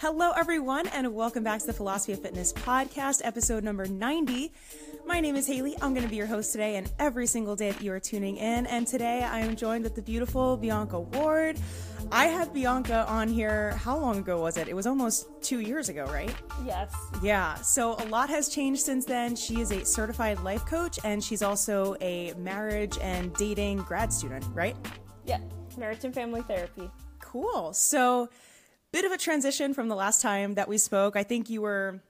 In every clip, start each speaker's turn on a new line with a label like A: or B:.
A: Hello, everyone, and welcome back to the Philosophy of Fitness podcast, episode number 90. My name is Haley. I'm going to be your host today and every single day that you are tuning in. And today I am joined with the beautiful Bianca Ward. I had Bianca on here, how long ago was it? It was almost two years ago, right?
B: Yes.
A: Yeah. So a lot has changed since then. She is a certified life coach and she's also a marriage and dating grad student, right?
B: Yeah. Marriage and family therapy.
A: Cool. So, bit of a transition from the last time that we spoke. I think you were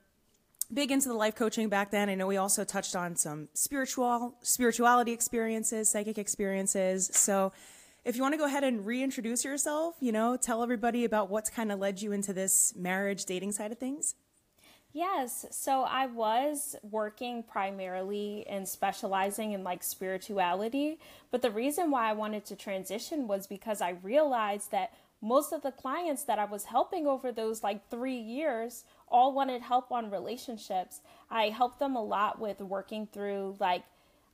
A: big into the life coaching back then. I know we also touched on some spiritual spirituality experiences, psychic experiences. So if you want to go ahead and reintroduce yourself, you know, tell everybody about what's kind of led you into this marriage dating side of things.
B: Yes, so I was working primarily and specializing in like spirituality, but the reason why I wanted to transition was because I realized that most of the clients that I was helping over those like three years all wanted help on relationships. I helped them a lot with working through like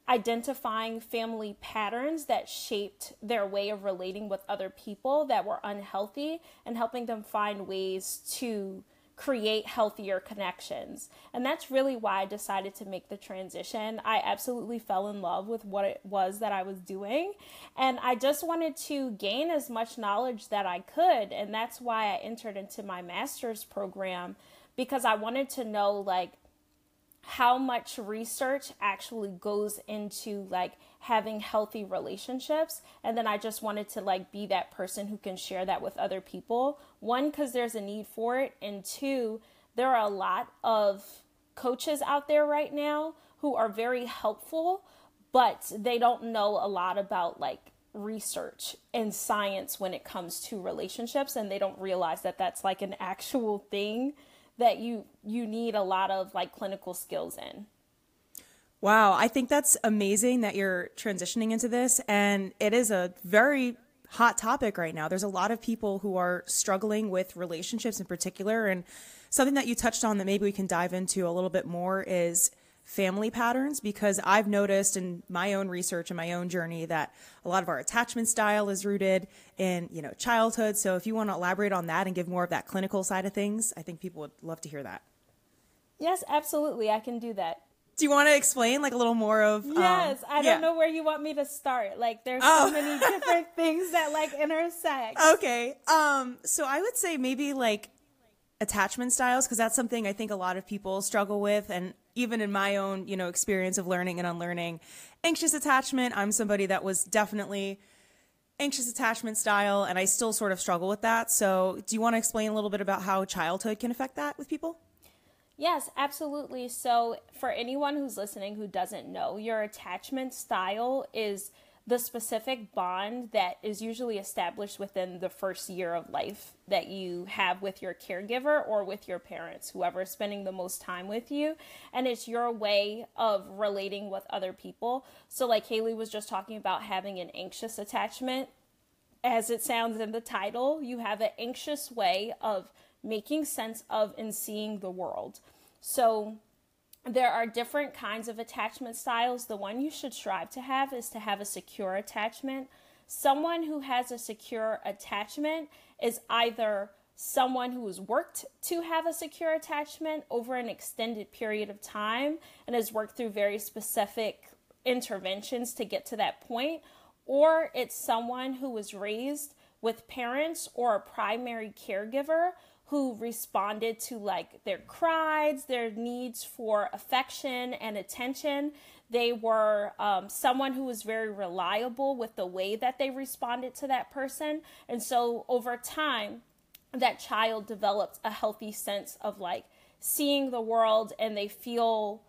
B: identifying family patterns that shaped their way of relating with other people that were unhealthy and helping them find ways to create healthier connections. And that's really why I decided to make the transition. I absolutely fell in love with what it was that I was doing. And I just wanted to gain as much knowledge that I could. And that's why I entered into my master's program because I wanted to know, like, how much research actually goes into like having healthy relationships and then i just wanted to like be that person who can share that with other people one because there's a need for it and two there are a lot of coaches out there right now who are very helpful but they don't know a lot about like research and science when it comes to relationships and they don't realize that that's like an actual thing that you you need a lot of like clinical skills in.
A: Wow, I think that's amazing that you're transitioning into this and it is a very hot topic right now. There's a lot of people who are struggling with relationships in particular and something that you touched on that maybe we can dive into a little bit more is family patterns because I've noticed in my own research and my own journey that a lot of our attachment style is rooted in, you know, childhood. So if you want to elaborate on that and give more of that clinical side of things, I think people would love to hear that.
B: Yes, absolutely. I can do that.
A: Do you want to explain like a little more of
B: um, Yes, I don't know where you want me to start. Like there's oh. so many different things that like intersect.
A: Okay. Um so I would say maybe like attachment styles because that's something I think a lot of people struggle with and even in my own, you know, experience of learning and unlearning anxious attachment, I'm somebody that was definitely anxious attachment style and I still sort of struggle with that. So, do you want to explain a little bit about how childhood can affect that with people?
B: Yes, absolutely. So, for anyone who's listening who doesn't know, your attachment style is the specific bond that is usually established within the first year of life that you have with your caregiver or with your parents, whoever is spending the most time with you. And it's your way of relating with other people. So, like Haley was just talking about having an anxious attachment, as it sounds in the title, you have an anxious way of making sense of and seeing the world. So, there are different kinds of attachment styles. The one you should strive to have is to have a secure attachment. Someone who has a secure attachment is either someone who has worked to have a secure attachment over an extended period of time and has worked through very specific interventions to get to that point, or it's someone who was raised with parents or a primary caregiver who responded to like their cries, their needs for affection and attention. They were um, someone who was very reliable with the way that they responded to that person. And so over time, that child developed a healthy sense of like seeing the world and they feel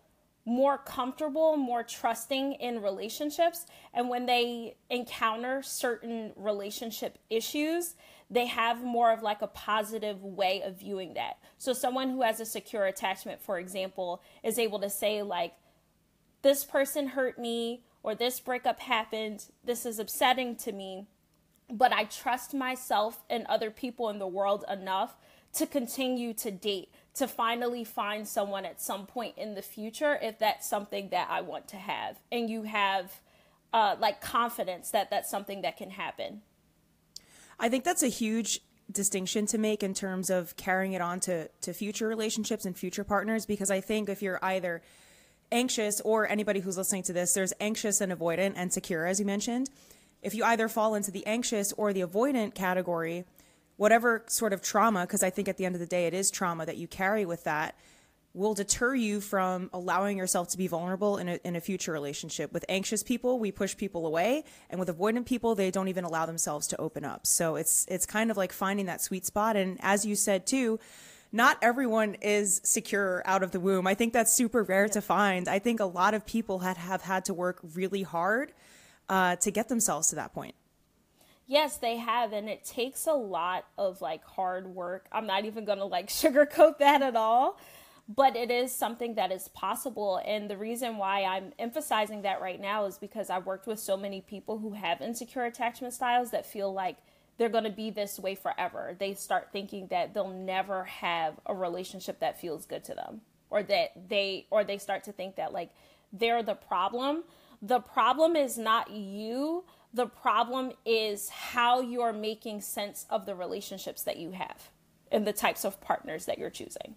B: more comfortable, more trusting in relationships. And when they encounter certain relationship issues, they have more of like a positive way of viewing that. So someone who has a secure attachment, for example, is able to say like this person hurt me or this breakup happened, this is upsetting to me, but I trust myself and other people in the world enough to continue to date, to finally find someone at some point in the future if that's something that I want to have. And you have uh, like confidence that that's something that can happen.
A: I think that's a huge distinction to make in terms of carrying it on to, to future relationships and future partners because I think if you're either anxious or anybody who's listening to this, there's anxious and avoidant and secure, as you mentioned. If you either fall into the anxious or the avoidant category, whatever sort of trauma, because I think at the end of the day, it is trauma that you carry with that, will deter you from allowing yourself to be vulnerable in a, in a future relationship. With anxious people, we push people away, and with avoidant people, they don't even allow themselves to open up. So it's it's kind of like finding that sweet spot. And as you said too, not everyone is secure out of the womb. I think that's super rare yeah. to find. I think a lot of people had have had to work really hard uh, to get themselves to that point.
B: Yes, they have, and it takes a lot of like hard work. I'm not even gonna like sugarcoat that at all but it is something that is possible. And the reason why I'm emphasizing that right now is because I've worked with so many people who have insecure attachment styles that feel like they're going to be this way forever. They start thinking that they'll never have a relationship that feels good to them or that they or they start to think that like they're the problem. The problem is not you. The problem is how you're making sense of the relationships that you have and the types of partners that you're choosing.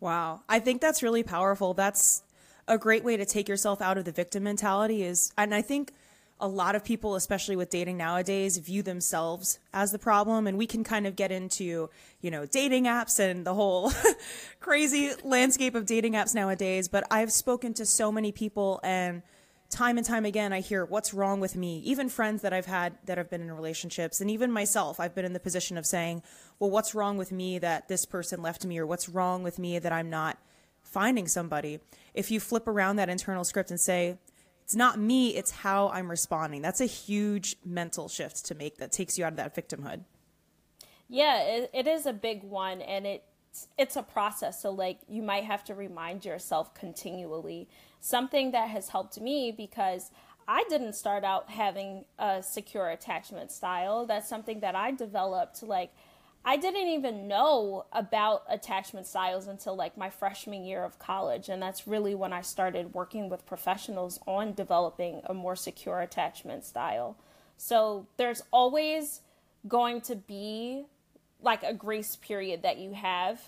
A: Wow. I think that's really powerful. That's a great way to take yourself out of the victim mentality is and I think a lot of people especially with dating nowadays view themselves as the problem and we can kind of get into, you know, dating apps and the whole crazy landscape of dating apps nowadays, but I've spoken to so many people and time and time again I hear what's wrong with me. Even friends that I've had that have been in relationships and even myself, I've been in the position of saying, "Well, what's wrong with me that this person left me or what's wrong with me that I'm not finding somebody?" If you flip around that internal script and say, "It's not me, it's how I'm responding." That's a huge mental shift to make that takes you out of that victimhood.
B: Yeah, it, is a big one and it it's a process so like you might have to remind yourself continually something that has helped me because I didn't start out having a secure attachment style. That's something that I developed like I didn't even know about attachment styles until like my freshman year of college and that's really when I started working with professionals on developing a more secure attachment style. So there's always going to be like a grace period that you have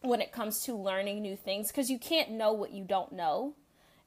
B: when it comes to learning new things because you can't know what you don't know.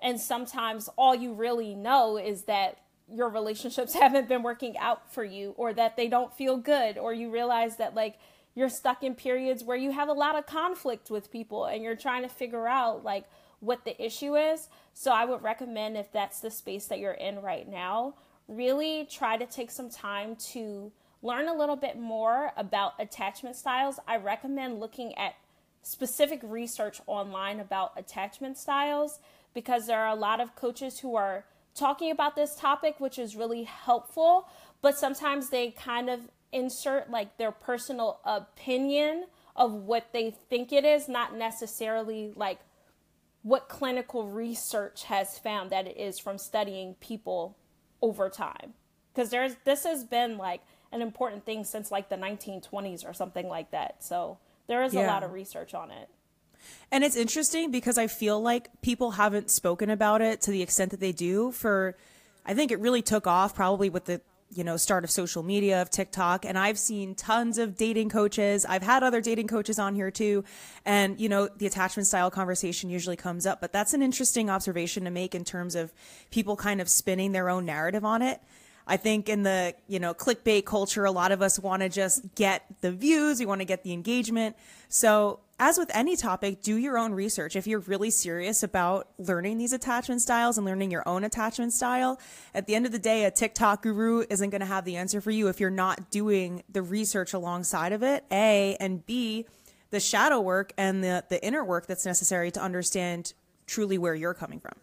B: And sometimes all you really know is that your relationships haven't been working out for you or that they don't feel good or you realize that like you're stuck in periods where you have a lot of conflict with people and you're trying to figure out like what the issue is. So I would recommend if that's the space that you're in right now, really try to take some time to learn a little bit more about attachment styles. I recommend looking at specific research online about attachment styles because there are a lot of coaches who are talking about this topic, which is really helpful, but sometimes they kind of insert like their personal opinion of what they think it is, not necessarily like what clinical research has found that it is from studying people over time. Because there's this has been like an important thing since like the 1920s or something like that. So there is yeah. a lot of research on it.
A: And it's interesting because I feel like people haven't spoken about it to the extent that they do for I think it really took off probably with the you know start of social media of TikTok and I've seen tons of dating coaches. I've had other dating coaches on here too and you know the attachment style conversation usually comes up, but that's an interesting observation to make in terms of people kind of spinning their own narrative on it. I think in the, you know, clickbait culture, a lot of us want to just get the views, we want to get the engagement. So as with any topic, do your own research. If you're really serious about learning these attachment styles and learning your own attachment style, at the end of the day, a TikTok guru isn't going to have the answer for you if you're not doing the research alongside of it. A and B, the shadow work and the, the inner work that's necessary to understand truly where you're coming from.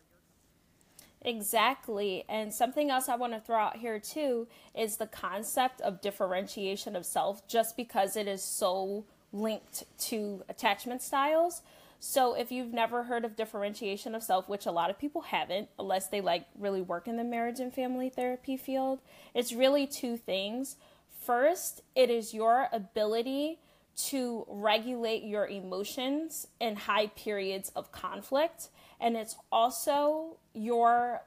B: Exactly. And something else I want to throw out here too is the concept of differentiation of self just because it is so linked to attachment styles. So if you've never heard of differentiation of self, which a lot of people haven't, unless they like really work in the marriage and family therapy field, it's really two things. First, it is your ability to regulate your emotions in high periods of conflict, and it's also your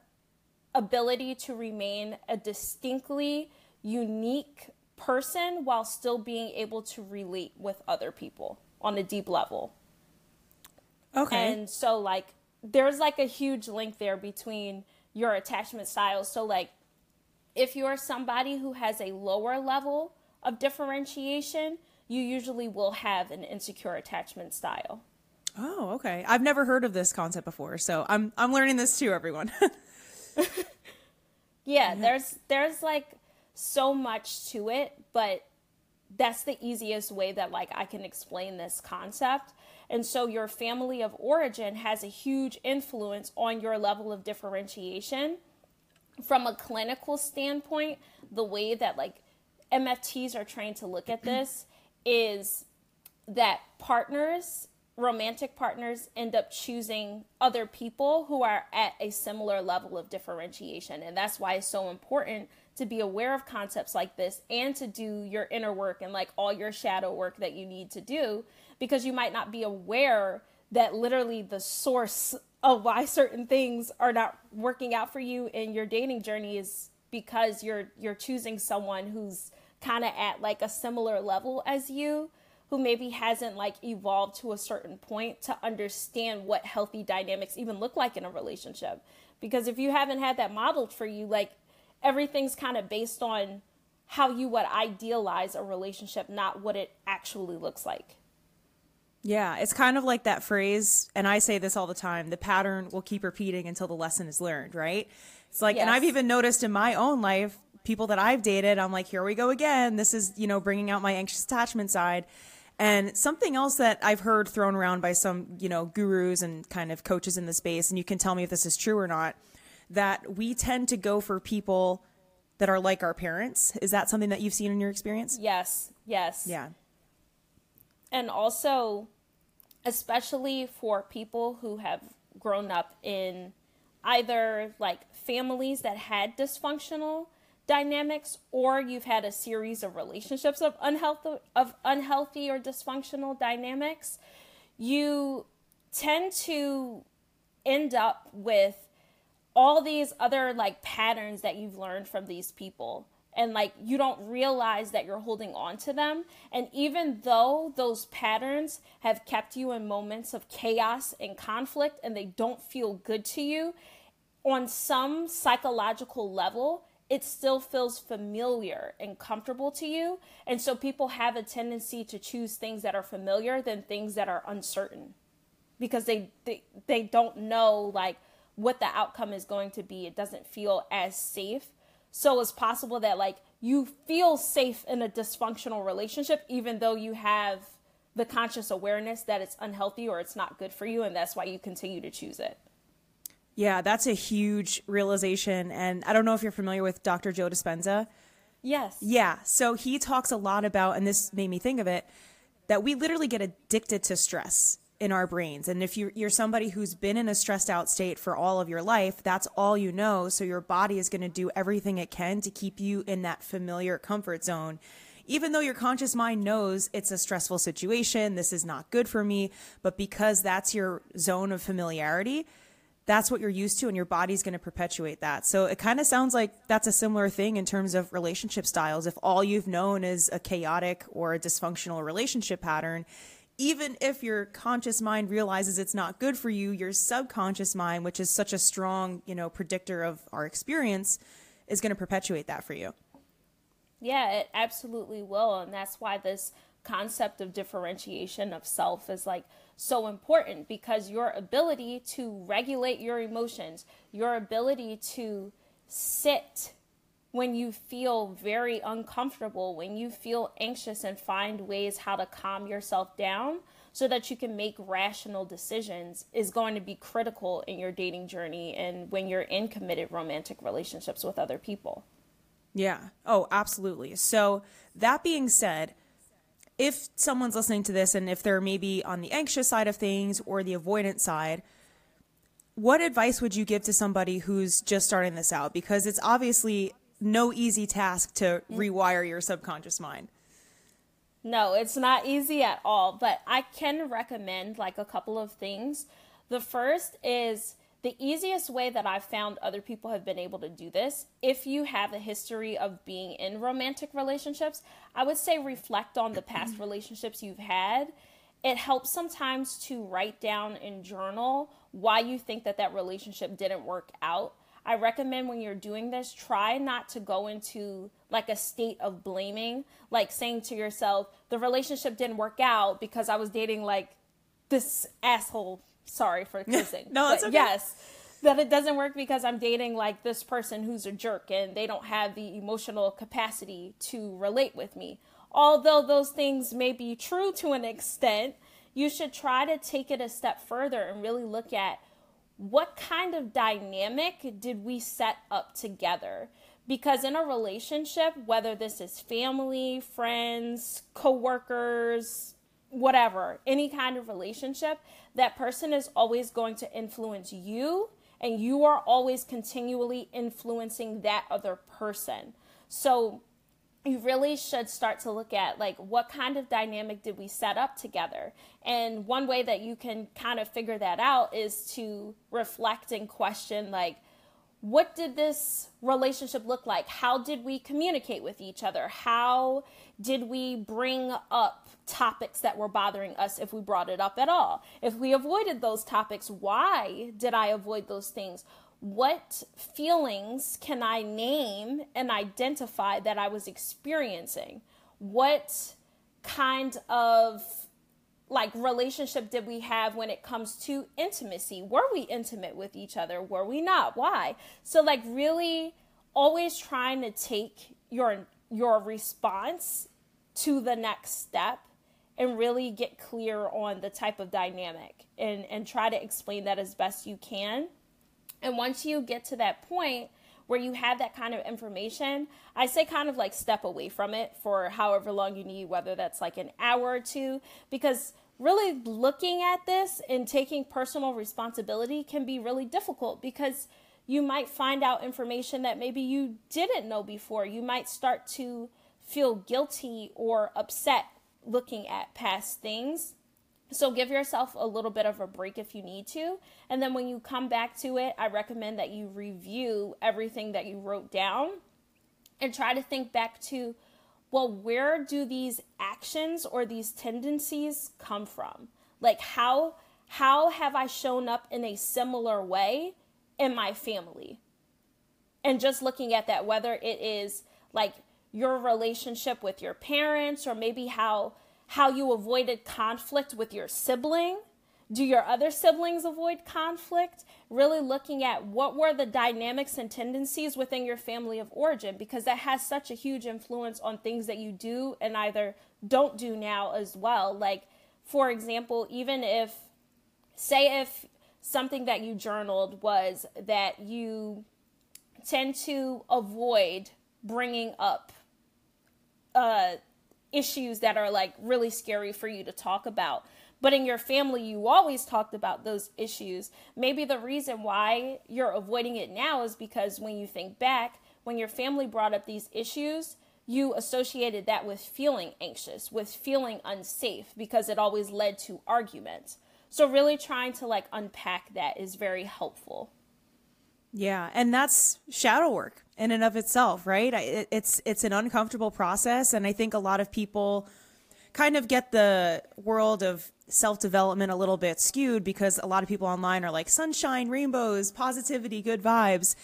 B: ability to remain a distinctly unique person while still being able to relate with other people on a deep level.
A: Okay.
B: And so like there's like a huge link there between your attachment styles. So like if you're somebody who has a lower level of differentiation, you usually will have an insecure attachment style.
A: Oh, okay. I've never heard of this concept before, so I'm I'm learning this too, everyone.
B: yeah, there's there's like so much to it, but that's the easiest way that like I can explain this concept. And so your family of origin has a huge influence on your level of differentiation. From a clinical standpoint, the way that like MFTs are trained to look at this is that partners, romantic partners, end up choosing other people who are at a similar level of differentiation. And that's why it's so important to be aware of concepts like this and to do your inner work and like all your shadow work that you need to do because you might not be aware that literally the source of why certain things are not working out for you in your dating journey is because you're you're choosing someone who's kind of at like a similar level as you who maybe hasn't like evolved to a certain point to understand what healthy dynamics even look like in a relationship. Because if you haven't had that modeled for you like everything's kind of based on how you would idealize a relationship, not what it actually looks like.
A: Yeah, it's kind of like that phrase, and I say this all the time the pattern will keep repeating until the lesson is learned, right? It's like, yes. and I've even noticed in my own life, people that I've dated, I'm like, here we go again. This is, you know, bringing out my anxious attachment side. And something else that I've heard thrown around by some, you know, gurus and kind of coaches in the space, and you can tell me if this is true or not, that we tend to go for people that are like our parents. Is that something that you've seen in your experience?
B: Yes, yes.
A: Yeah.
B: And also, especially for people who have grown up in either like families that had dysfunctional dynamics or you've had a series of relationships of unhealthy of unhealthy or dysfunctional dynamics you tend to end up with all these other like patterns that you've learned from these people. And like you don't realize that you're holding on to them. And even though those patterns have kept you in moments of chaos and conflict and they don't feel good to you on some psychological level it still feels familiar and comfortable to you. And so people have a tendency to choose things that are familiar than things that are uncertain. Because they they, they don't know like what the outcome is going to be. It doesn't feel as safe. So it's possible that like you feel safe in a dysfunctional relationship even though you have the conscious awareness that it's unhealthy or it's not good for you and that's why you continue to choose it.
A: Yeah, that's a huge realization and I don't know if you're familiar with Dr. Joe Dispenza.
B: Yes.
A: Yeah, so he talks a lot about and this made me think of it that we literally get addicted to stress in our brains. And if you're, you're somebody who's been in a stressed out state for all of your life, that's all you know. So your body is going to do everything it can to keep you in that familiar comfort zone. Even though your conscious mind knows it's a stressful situation, this is not good for me, but because that's your zone of familiarity, that's what you're used to and your body's going to perpetuate that. So it kind of sounds like that's a similar thing in terms of relationship styles. If all you've known is a chaotic or a dysfunctional relationship pattern, even if your conscious mind realizes it's not good for you, your subconscious mind, which is such a strong, you know, predictor of our experience, is going to perpetuate that for you.
B: Yeah, it absolutely will. And that's why this concept of differentiation of self is like so important because your ability to regulate your emotions, your ability to sit when you feel very uncomfortable, when you feel anxious, and find ways how to calm yourself down so that you can make rational decisions is going to be critical in your dating journey and when you're in committed romantic relationships with other people.
A: Yeah. Oh, absolutely. So, that being said, if someone's listening to this and if they're maybe on the anxious side of things or the avoidant side, what advice would you give to somebody who's just starting this out? Because it's obviously no easy task to rewire your subconscious mind.
B: No, it's not easy at all, but I can recommend like a couple of things. The first is the easiest way that I've found other people have been able to do this, if you have a history of being in romantic relationships, I would say reflect on the past relationships you've had. It helps sometimes to write down in journal why you think that that relationship didn't work out. I recommend when you're doing this, try not to go into like a state of blaming, like saying to yourself, the relationship didn't work out because I was dating like this asshole sorry for cursing.
A: no, it's okay.
B: yes, that it doesn't work because I'm dating like this person who's a jerk and they don't have the emotional capacity to relate with me. Although those things may be true to an extent, you should try to take it a step further and really look at what kind of dynamic did we set up together? Because in a relationship, whether this is family, friends, coworkers, whatever, any kind of relationship, that person is always going to influence you and you are always continually influencing that other person. So you really should start to look at like what kind of dynamic did we set up together and one way that you can kind of figure that out is to reflect and question like what did this relationship look like how did we communicate with each other how did we bring up topics that were bothering us if we brought it up at all? If we avoided those topics, why did I avoid those things? What feelings can I name and identify that I was experiencing? What kind of like relationship did we have when it comes to intimacy? Were we intimate with each other? Were we not? Why? So like really always trying to take your your response to the next step and really get clear on the type of dynamic and, and try to explain that as best you can. And once you get to that point where you have that kind of information, I say kind of like step away from it for however long you need, whether that's like an hour or two, because really looking at this and taking personal responsibility can be really difficult because you might find out information that maybe you didn't know before. You might start to feel guilty or upset looking at past things. So give yourself a little bit of a break if you need to. And then when you come back to it, I recommend that you review everything that you wrote down and try to think back to well, where do these actions or these tendencies come from? Like how how have I shown up in a similar way in my family? And just looking at that whether it is like your relationship with your parents or maybe how how you avoided conflict with your sibling? Do your other siblings avoid conflict? Really looking at what were the dynamics and tendencies within your family of origin because that has such a huge influence on things that you do and either don't do now as well. Like for example even if say if something that you journaled was that you tend to avoid bringing up uh, issues that are like really scary for you to talk about. But in your family, you always talked about those issues. Maybe the reason why you're avoiding it now is because when you think back, when your family brought up these issues, you associated that with feeling anxious, with feeling unsafe, because it always led to arguments. So, really trying to like unpack that is very helpful.
A: Yeah, and that's shadow work in and of itself, right? It's it's an uncomfortable process, and I think a lot of people kind of get the world of self development a little bit skewed because a lot of people online are like sunshine, rainbows, positivity, good vibes.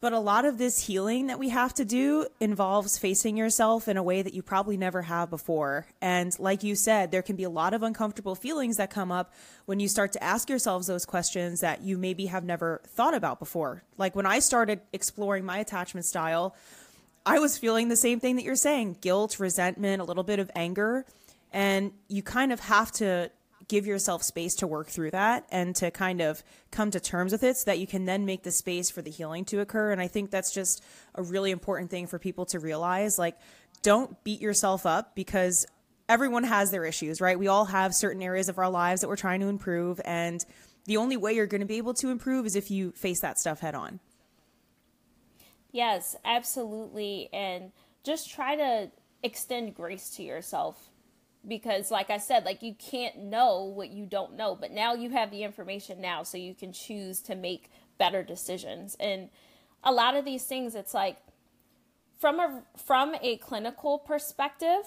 A: But a lot of this healing that we have to do involves facing yourself in a way that you probably never have before. And like you said, there can be a lot of uncomfortable feelings that come up when you start to ask yourselves those questions that you maybe have never thought about before. Like when I started exploring my attachment style, I was feeling the same thing that you're saying guilt, resentment, a little bit of anger. And you kind of have to give yourself space to work through that and to kind of come to terms with it so that you can then make the space for the healing to occur. And I think that's just a really important thing for people to realize. Like, don't beat yourself up because everyone has their issues, right? We all have certain areas of our lives that we're trying to improve. And the only way you're going to be able to improve is if you face that stuff head on.
B: Yes, absolutely. And just try to extend grace to yourself because like I said, like you can't know what you don't know, but now you have the information now so you can choose to make better decisions. And a lot of these things it's like from a from a clinical perspective,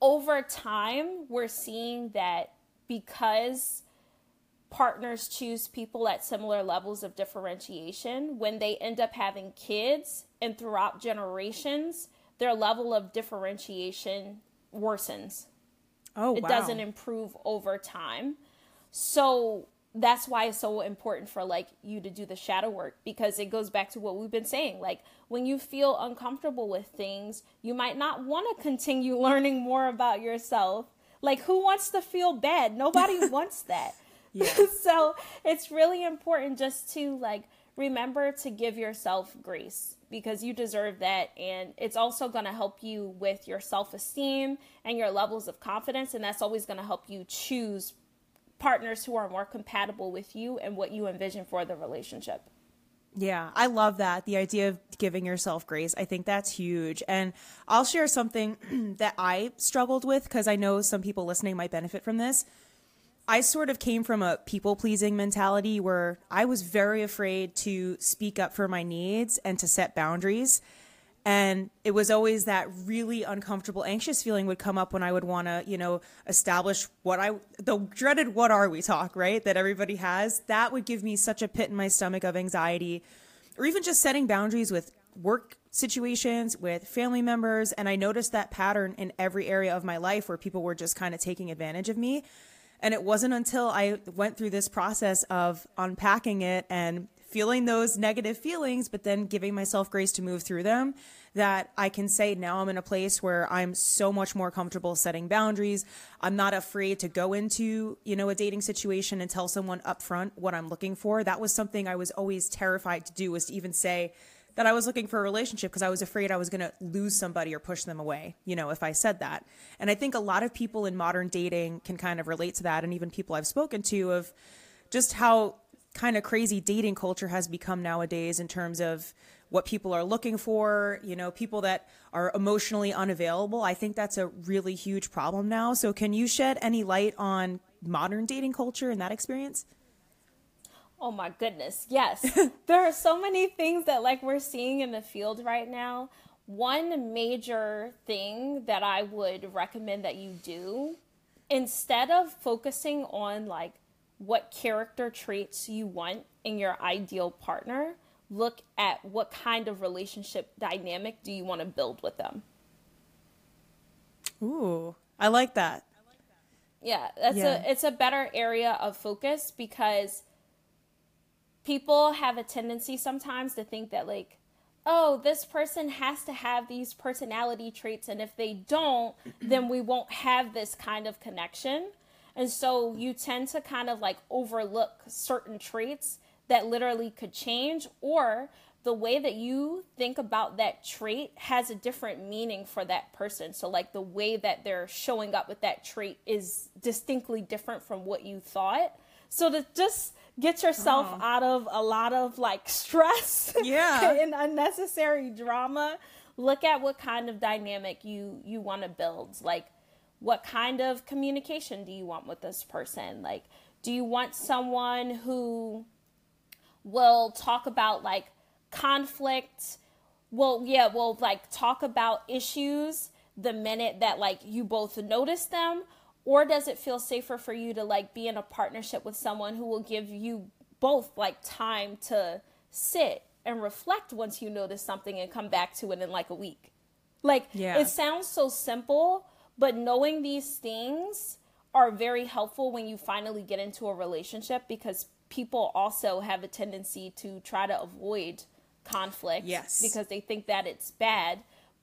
B: over time we're seeing that because partners choose people at similar levels of differentiation when they end up having kids and throughout generations their level of differentiation worsens.
A: Oh,
B: it
A: wow.
B: doesn't improve over time. So that's why it's so important for like you to do the shadow work because it goes back to what we've been saying. Like when you feel uncomfortable with things, you might not want to continue learning more about yourself. Like who wants to feel bad? Nobody wants that. Yeah. so it's really important just to like remember to give yourself grace because you deserve that and it's also going to help you with your self-esteem and your levels of confidence and that's always going to help you choose partners who are more compatible with you and what you envision for the relationship.
A: Yeah, I love that. The idea of giving yourself grace. I think that's huge. And I'll share something that I struggled with because I know some people listening might benefit from this. I sort of came from a people pleasing mentality where I was very afraid to speak up for my needs and to set boundaries. And it was always that really uncomfortable, anxious feeling would come up when I would want to, you know, establish what I, the dreaded what are we talk, right? That everybody has. That would give me such a pit in my stomach of anxiety or even just setting boundaries with work situations, with family members. And I noticed that pattern in every area of my life where people were just kind of taking advantage of me. And it wasn't until I went through this process of unpacking it and feeling those negative feelings, but then giving myself grace to move through them that I can say now I'm in a place where I'm so much more comfortable setting boundaries. I'm not afraid to go into, you know, a dating situation and tell someone upfront what I'm looking for. That was something I was always terrified to do was to even say, that I was looking for a relationship because I was afraid I was going to lose somebody or push them away, you know, if I said that. And I think a lot of people in modern dating can kind of relate to that. And even people I've spoken to of just how kind of crazy dating culture has become nowadays in terms of what people are looking for, you know, people that are emotionally unavailable. I think that's a really huge problem now. So, can you shed any light on modern dating culture and that experience?
B: Oh my goodness. Yes. there are so many things that like we're seeing in the field right now. One major thing that I would recommend that you do instead of focusing on like what character traits you want in your ideal partner, look at what kind of relationship dynamic do you want to build with them.
A: Ooh, I like that.
B: Yeah, that's yeah. a it's a better area of focus because people have a tendency sometimes to think that like oh this person has to have these personality traits and if they don't then we won't have this kind of connection and so you tend to kind of like overlook certain traits that literally could change or the way that you think about that trait has a different meaning for that person. So, like the way that they're showing up with that trait is distinctly different from what you thought. So, to just get yourself oh. out of a lot of like stress
A: yeah.
B: and unnecessary drama look at what kind of dynamic you you want to build like what kind of communication do you want with this person like do you want someone who will talk about like conflict well yeah will like talk about issues the minute that like you both notice them or does it feel safer for you to like be in a partnership with someone who will give you both like time to sit and reflect once you notice something and come back to it in like a week like yeah. it sounds so simple but knowing these things are very helpful when you finally get into a relationship because people also have a tendency to try to avoid conflict
A: yes.
B: because they think that it's bad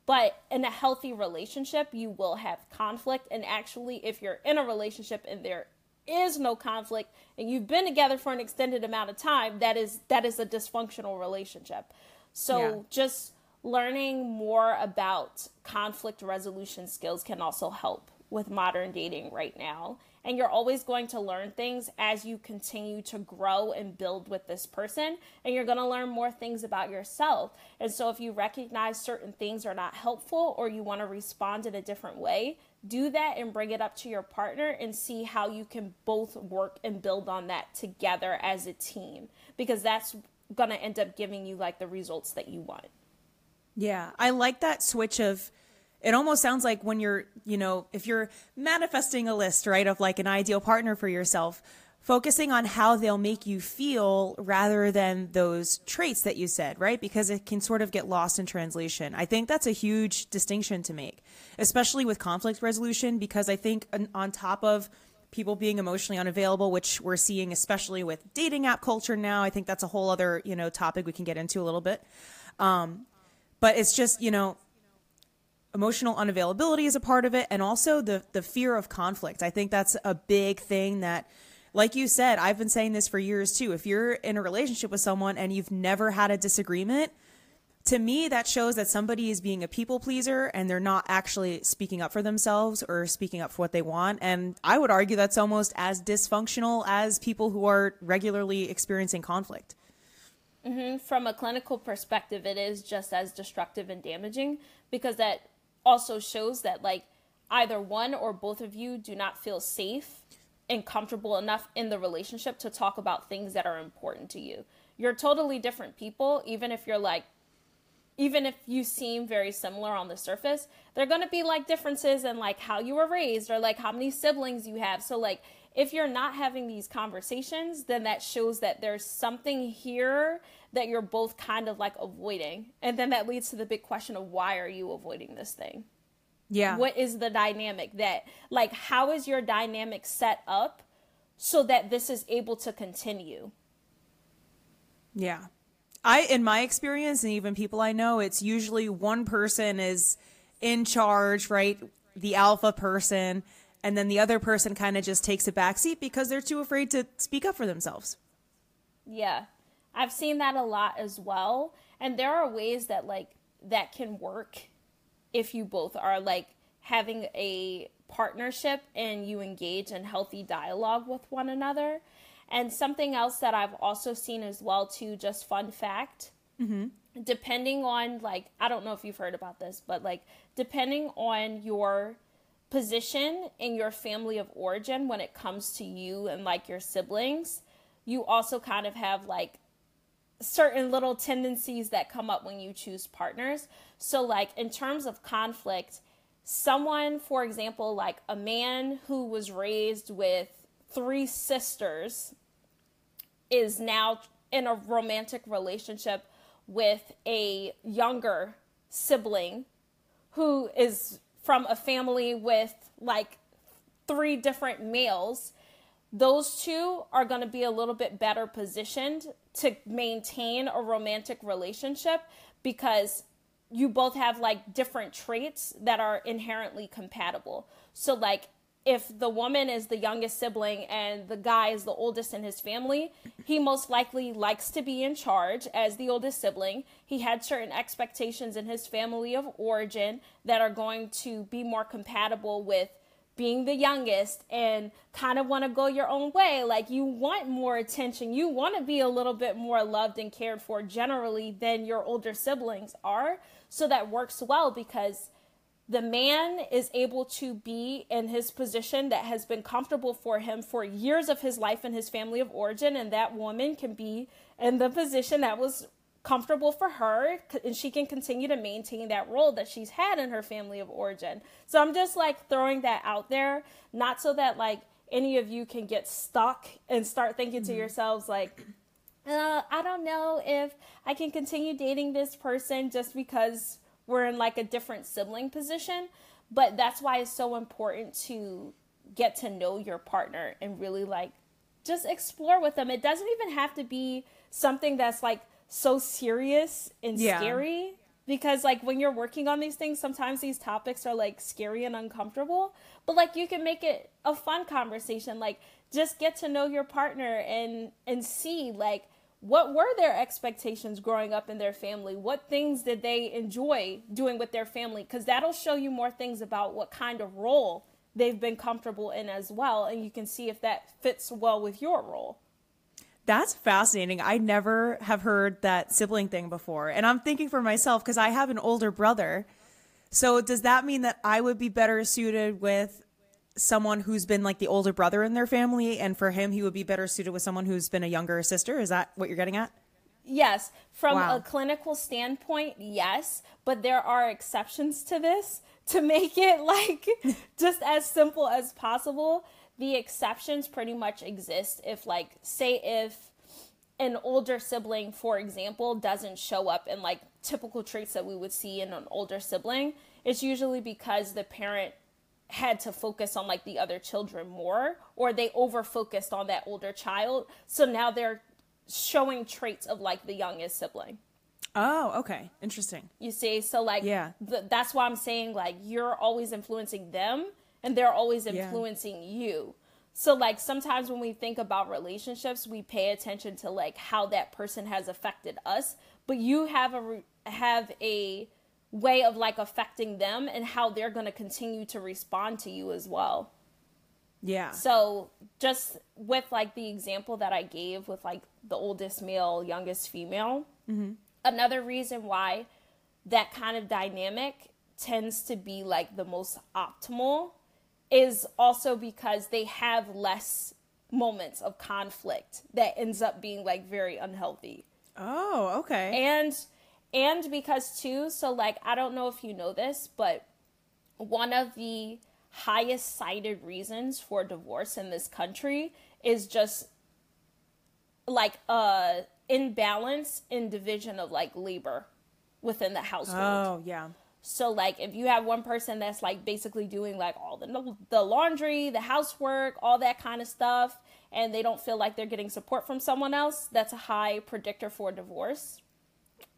B: but in a healthy relationship, you will have conflict. And actually, if you're in a relationship and there is no conflict and you've been together for an extended amount of time, that is that is a dysfunctional relationship. So yeah. just learning more about conflict resolution skills can also help with modern dating right now and you're always going to learn things as you continue to grow and build with this person. And you're going to learn more things about yourself. And so if you recognize certain things are not helpful or you want to respond in a different way do that and bring it up to your partner and see how you can both work and build on that together as a team. Because that's going to end up giving you like the results that you want.
A: Yeah, I like that switch of it almost sounds like when you're, you know, if you're manifesting a list, right, of like an ideal partner for yourself, focusing on how they'll make you feel rather than those traits that you said, right? Because it can sort of get lost in translation. I think that's a huge distinction to make, especially with conflict resolution, because I think on top of people being emotionally unavailable, which we're seeing especially with dating app culture now, I think that's a whole other, you know, topic we can get into a little bit. Um, but it's just, you know, emotional unavailability is a part of it and also the the fear of conflict. I think that's a big thing that like you said, I've been saying this for years too. If you're in a relationship with someone and you've never had a disagreement, to me, that shows that somebody is being a people pleaser and they're not actually speaking up for themselves or speaking up for what they want. And I would argue that's almost as dysfunctional as people who are regularly experiencing conflict.
B: Mm-hmm. From a clinical perspective, it is just as destructive and damaging because that also shows that, like, either one or both of you do not feel safe and comfortable enough in the relationship to talk about things that are important to you. You're totally different people, even if you're like, even if you seem very similar on the surface, there are going to be like differences in like how you were raised or like how many siblings you have. So, like, if you're not having these conversations, then that shows that there's something here that you're both kind of like avoiding. And then that leads to the big question of why are you avoiding this thing?
A: Yeah.
B: What is the dynamic that, like, how is your dynamic set up so that this is able to continue?
A: Yeah. I, in my experience, and even people I know, it's usually one person is in charge, right? The alpha person. And then the other person kind of just takes a back seat because they're too afraid to speak up for themselves.
B: Yeah. I've seen that a lot as well. And there are ways that, like, that can work if you both are like having a partnership and you engage in healthy dialogue with one another. And something else that I've also seen as well too, just fun fact. Mm-hmm. Depending on like, I don't know if you've heard about this, but like depending on your position in your family of origin when it comes to you and like your siblings, you also kind of have like certain little tendencies that come up when you choose partners. So, like in terms of conflict, someone, for example, like a man who was raised with three sisters is now in a romantic relationship with a younger sibling who is from a family with like three different males those two are going to be a little bit better positioned to maintain a romantic relationship because you both have like different traits that are inherently compatible. So, like, if the woman is the youngest sibling and the guy is the oldest in his family, he most likely likes to be in charge as the oldest sibling. He had certain expectations in his family of origin that are going to be more compatible with being the youngest and kind of want to go your own way. Like you want more attention. You want to be a little bit more loved and cared for generally than your older siblings are. So that works well because the man is able to be in his position that has been comfortable for him for years of his life and his family of origin and that woman can be in the position that was comfortable for her and she can continue to maintain that role that she's had in her family of origin. So I'm just like throwing that out there, not so that like any of you can get stuck and start thinking to mm-hmm. yourselves like uh, I don't know if I can continue dating this person just because we're in like a different sibling position. But that's why it's so important to get to know your partner and really like just explore with them. It doesn't even have to be something that's like so serious and yeah. scary because like when you're working on these things sometimes these topics are like scary and uncomfortable. But like you can make it a fun conversation. Like just get to know your partner and and see like what were their expectations growing up in their family? What things did they enjoy doing with their family? Because that'll show you more things about what kind of role they've been comfortable in as well and you can see if that fits well with your role
A: that's fascinating. I never have heard that sibling thing before. And I'm thinking for myself, because I have an older brother, So does that mean that I would be better suited with someone who's been like the older brother in their family and for him he would be better suited with someone who's been a younger sister? Is that what you're getting at?
B: Yes, from
A: Wow.
B: a clinical standpoint, yes, but there are exceptions to this to make it like just as simple as possible. The exceptions pretty much exist if like say if an older sibling, for example, doesn't show up in like typical traits that we would see in an older sibling, it's usually because the parent had to focus on like the other children more or they over focused on that older child. So now they're showing traits of like the youngest sibling.
A: Oh, okay. Interesting.
B: You see, so like
A: Yeah.
B: th- that's why I'm saying like you're always influencing them and they're always
A: Yeah.
B: influencing you. So like sometimes when we think about relationships, we pay attention to like how that person has affected us, but you have a have a way of like affecting them and how they're going to continue to respond to you as well.
A: Yeah.
B: So just with like the example that I gave with like the oldest male, youngest female, mm-hmm. another reason why that kind of dynamic tends to be like the most optimal is also because they have less moments of conflict that ends up being like very unhealthy
A: Oh, okay.
B: and and because too so like i don't know if you know this but one of the highest cited reasons for divorce in this country is just like uh imbalance in division of like labor within the household
A: Oh, yeah.
B: So like if you have one person that's like basically doing like all the the laundry, the housework, all that kind of stuff and they don't feel like they're getting support from someone else, that's a high predictor for divorce.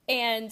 B: And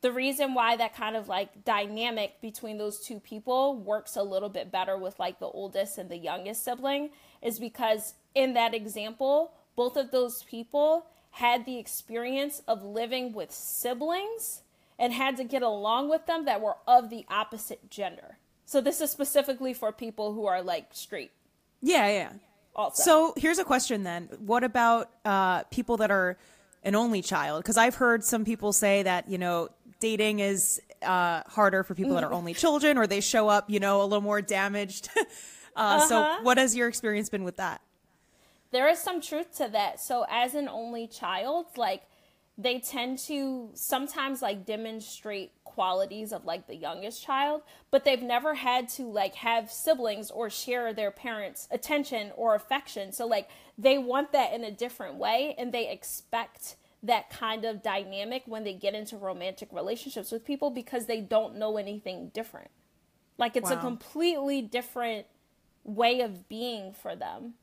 B: the reason why that kind of like dynamic between those two people works a little bit better with like the oldest and the youngest sibling is because in that example, both of those people had the experience of living with siblings and had to get along with them that were of the opposite gender. So this is specifically for people who are like straight
A: Yeah, yeah.
B: also.
A: So here's a question then. What about uh, people that are an only child? Because I've heard some people say that, you know, dating is uh, harder for people that are only children or they show up, you know, a little more damaged. uh, So what has your experience been with that?
B: there is some truth to that. So as an only child, like they tend to sometimes like demonstrate qualities of like the youngest child, but they've never had to like have siblings or share their parents' attention or affection. So like they want that in a different way and they expect that kind of dynamic when they get into romantic relationships with people because they don't know anything different. Like it's a completely different way of being for them.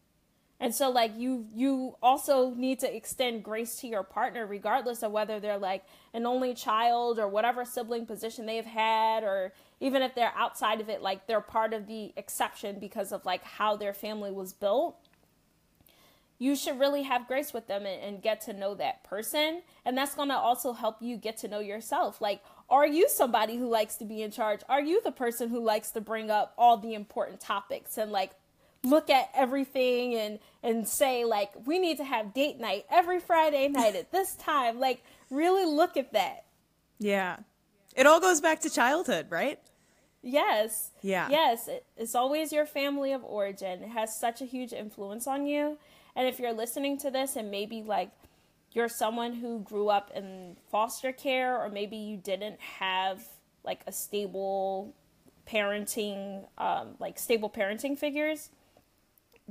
B: And so like you you also need to extend grace to your partner regardless of whether they're like an only child or whatever sibling position they've had or even if they're outside of it like they're part of the exception because of like how their family was built. You should really have grace with them and, and get to know that person. And that's to also help you get to know yourself. Like, are you somebody who likes to be in charge? Are you the person who likes to bring up all the important topics and like look at everything and and say like we need to have date night every Friday night at this time. Like really look at that.
A: Yeah. It all goes back to childhood, right?
B: Yes.
A: Yeah.
B: Yes. It, it's always your family of origin. It has such a huge influence on you. And if you're listening to this and maybe like you're someone who grew up in foster care or maybe you didn't have like a stable parenting um, like stable parenting figures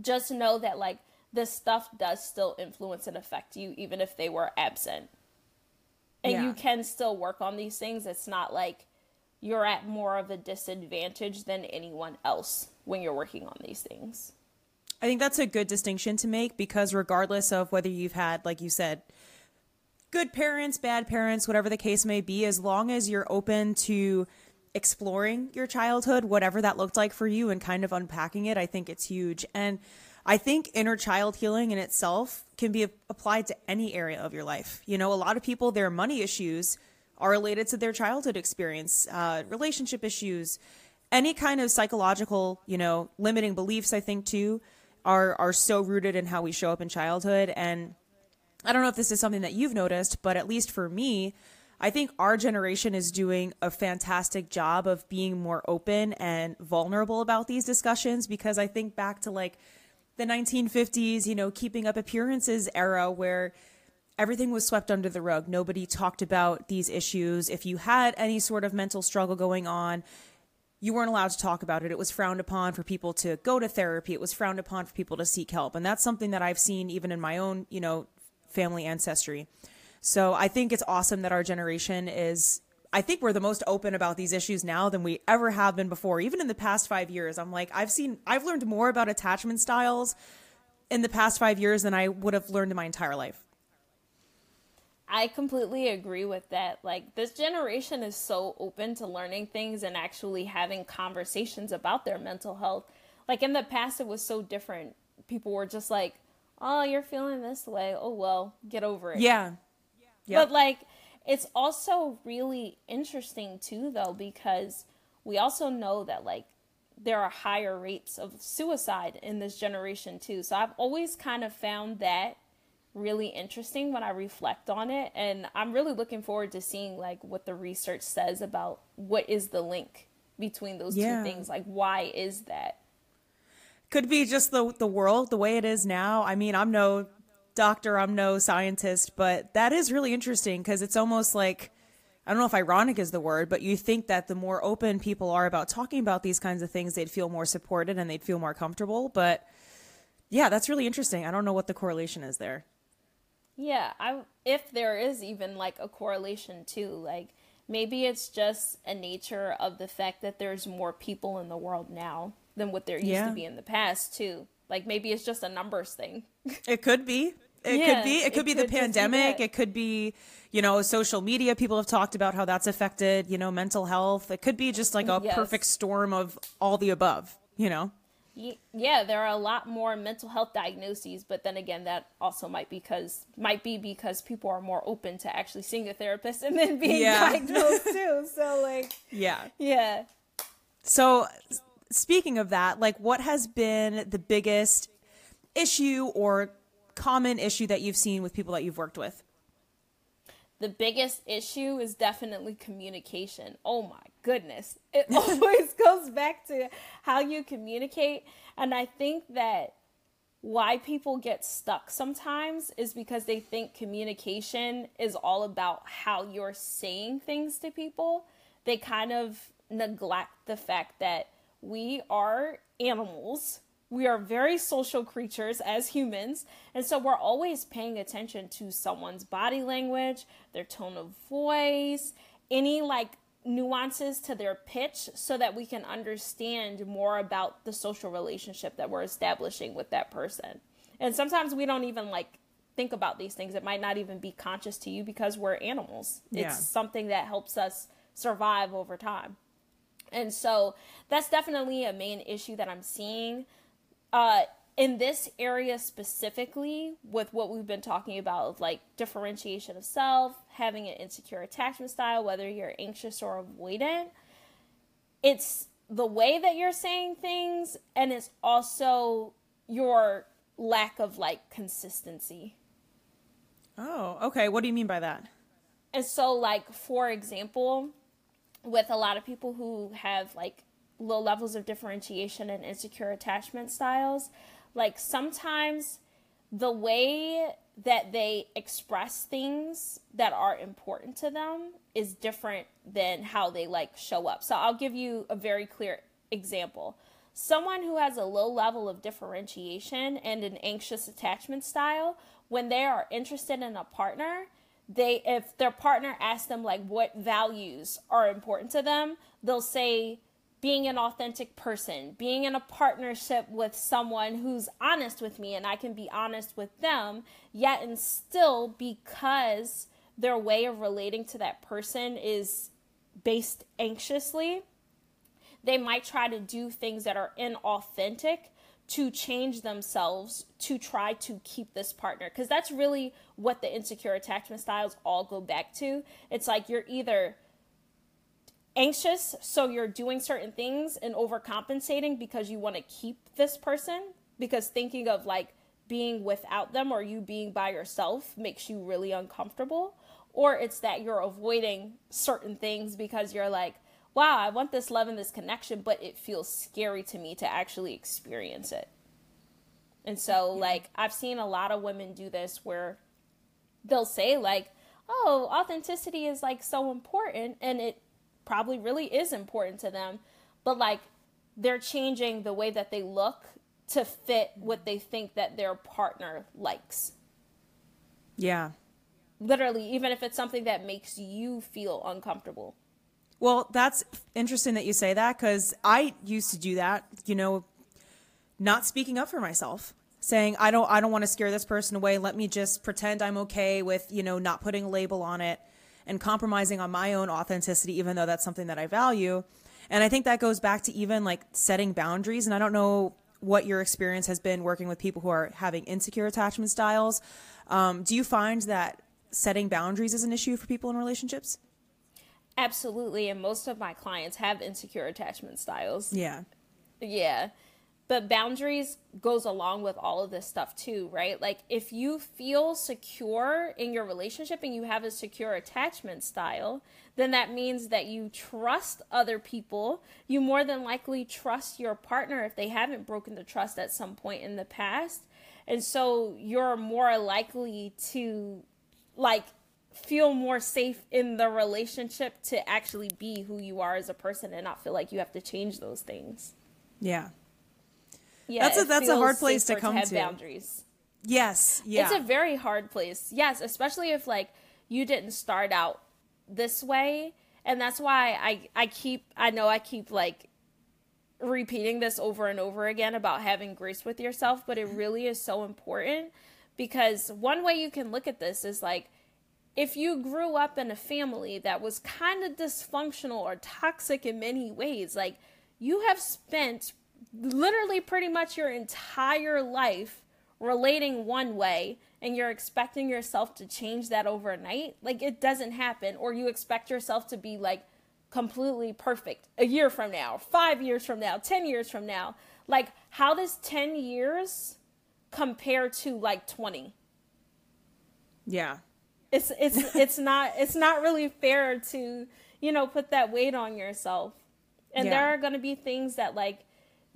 B: just know that like this stuff does still influence and affect you even if they were absent. And
A: Yeah.
B: you can still work on these things. It's not like you're at more of a disadvantage than anyone else when you're working on these things.
A: I think that's a good distinction to make because regardless of whether you've had, like you said, good parents, bad parents, whatever the case may be, as long as you're open to exploring your childhood, whatever that looked like for you, and kind of unpacking it, I think it's huge. And I think inner child healing in itself can be applied to any area of your life. You know, a lot of people, their money issues are related to their childhood experience, uh, relationship issues, any kind of psychological, you know, limiting beliefs, I think too, are are so rooted in how we show up in childhood. And I don't know if this is something that you've noticed, but at least for me, I think our generation is doing a fantastic job of being more open and vulnerable about these discussions because I think back to like the 1950s, you know, keeping up appearances era where everything was swept under the rug. Nobody talked about these issues. If you had any sort of mental struggle going on, you weren't allowed to talk about it. It was frowned upon for people to go to therapy. It was frowned upon for people to seek help. And that's something that I've seen even in my own, you know, family ancestry. So I think it's awesome that our generation is I think we're the most open about these issues now than we ever have been before. Even in the past 5 years, I'm like I've seen I've learned more about attachment styles in the past 5 years than I would have learned in my entire life.
B: I completely agree with that. Like, this generation is so open to learning things and actually having conversations about their mental health. Like, in the past, it was so different. People were just like, oh, you're feeling this way. Oh, well, get over it.
A: Yeah.
B: Yep. But, like, it's also really interesting, too, though, because we also know that, like, there are higher rates of suicide in this generation, too. So I've always kind of found that really interesting when I reflect on it. And I'm really looking forward to seeing like what the research says about what is the link between those yeah. two things. Like why is that?
A: Could be just the the world the way it is now. I mean, I'm no doctor, I'm no scientist, but that is really interesting because it's almost like I don't know if ironic is the word, but you think that the more open people are about talking about these kinds of things, they'd feel more supported and they'd feel more comfortable. But yeah, that's really interesting. I don't know what the correlation is there.
B: Yeah, I if there is even like a correlation too, like maybe it's just a nature of the fact that there's more people in the world now than what there used yeah. to be in the past too. Like maybe it's just a numbers thing.
A: It could be. It yeah, could be. It could it be could the pandemic. Be it could be, you know, social media. People have talked about how that's affected, you know, mental health. It could be just like a yes. perfect storm of all the above, you know?
B: yeah, there are a lot more mental health diagnoses, but then again, that also might because might be because people are more open to actually seeing a therapist and then being yeah. diagnosed too. So like,
A: yeah,
B: yeah.
A: So speaking of that, like, what has been the biggest issue or common issue that you've seen with people that you've worked with?
B: the biggest issue is definitely communication. Oh my goodness. It always goes back to how you communicate. And I think that why people get stuck sometimes is because they think communication is all about how you're saying things to people. They kind of neglect the fact that we are animals we are very social creatures as humans, and so we're always paying attention to someone's body language, their tone of voice, any like nuances to their pitch so that we can understand more about the social relationship that we're establishing with that person. And sometimes we don't even like think about these things. It might not even be conscious to you because we're animals. Yeah. It's something that helps us survive over time. And so that's definitely a main issue that I'm seeing uh, in this area specifically, with what we've been talking about, like differentiation of self, having an insecure attachment style, whether you're anxious or avoidant, it's the way that you're saying things, and it's also your lack of like consistency.
A: Oh, okay. What do you mean by that?
B: And so, like, for example, with a lot of people who have like low levels of differentiation and insecure attachment styles. Like sometimes the way that they express things that are important to them is different than how they like show up. So I'll give you a very clear example. Someone who has a low level of differentiation and an anxious attachment style, when they are interested in a partner, they if their partner asks them like what values are important to them, they'll say being an authentic person, being in a partnership with someone who's honest with me and I can be honest with them, yet and still because their way of relating to that person is based anxiously, they might try to do things that are inauthentic to change themselves to try to keep this partner because that's really what the insecure attachment styles all go back to. It's like you're either anxious, so you're doing certain things and overcompensating because you want to keep this person? Because thinking of like being without them or you being by yourself makes you really uncomfortable? Or it's that you're avoiding certain things because you're like, wow, I want this love and this connection, but it feels scary to me to actually experience it. And so, like, I've seen a lot of women do this where they'll say, like, oh, authenticity is like so important, and it probably really is important to them, but like, they're changing the way that they look to fit what they think that their partner likes.
A: Yeah.
B: Literally, even if it's something that makes you feel uncomfortable.
A: Well, that's interesting that you say that because I used to do that, you know, not speaking up for myself, saying I don't I don't want to scare this person away. Let me just pretend I'm okay with, you know, not putting a label on it and compromising on my own authenticity even though that's something that I value. And I think that goes back to even like setting boundaries and I don't know what your experience has been working with people who are having insecure attachment styles. Um, do you find that setting boundaries is an issue for people in relationships?
B: Absolutely, and most of my clients have insecure attachment styles.
A: Yeah.
B: Yeah. But boundaries goes along with all of this stuff too, right? Like if you feel secure in your relationship and you have a secure attachment style, then that means that you trust other people. You more than likely trust your partner if they haven't broken the trust at some point in the past. And so you're more likely to like feel more safe in the relationship to actually be who you are as a person and not feel like you have to change those things.
A: Yeah. Yeah, that's a that's a hard place to come to. Have
B: boundaries.
A: Yes, yeah.
B: It's a very hard place. Yes, especially if like you didn't start out this way, and that's why I I keep I know I keep like repeating this over and over again about having grace with yourself, but it really is so important because one way you can look at this is like if you grew up in a family that was kind of dysfunctional or toxic in many ways, like you have spent literally pretty much your entire life relating one way and you're expecting yourself to change that overnight, like it doesn't happen. Or you expect yourself to be like completely perfect a year from now, five years from now, 10 years from now. Like, how does 10 years compare to like 20?
A: Yeah.
B: It's it's it's not it's not really fair to, you know, put that weight on yourself. And yeah. there are going to be things that like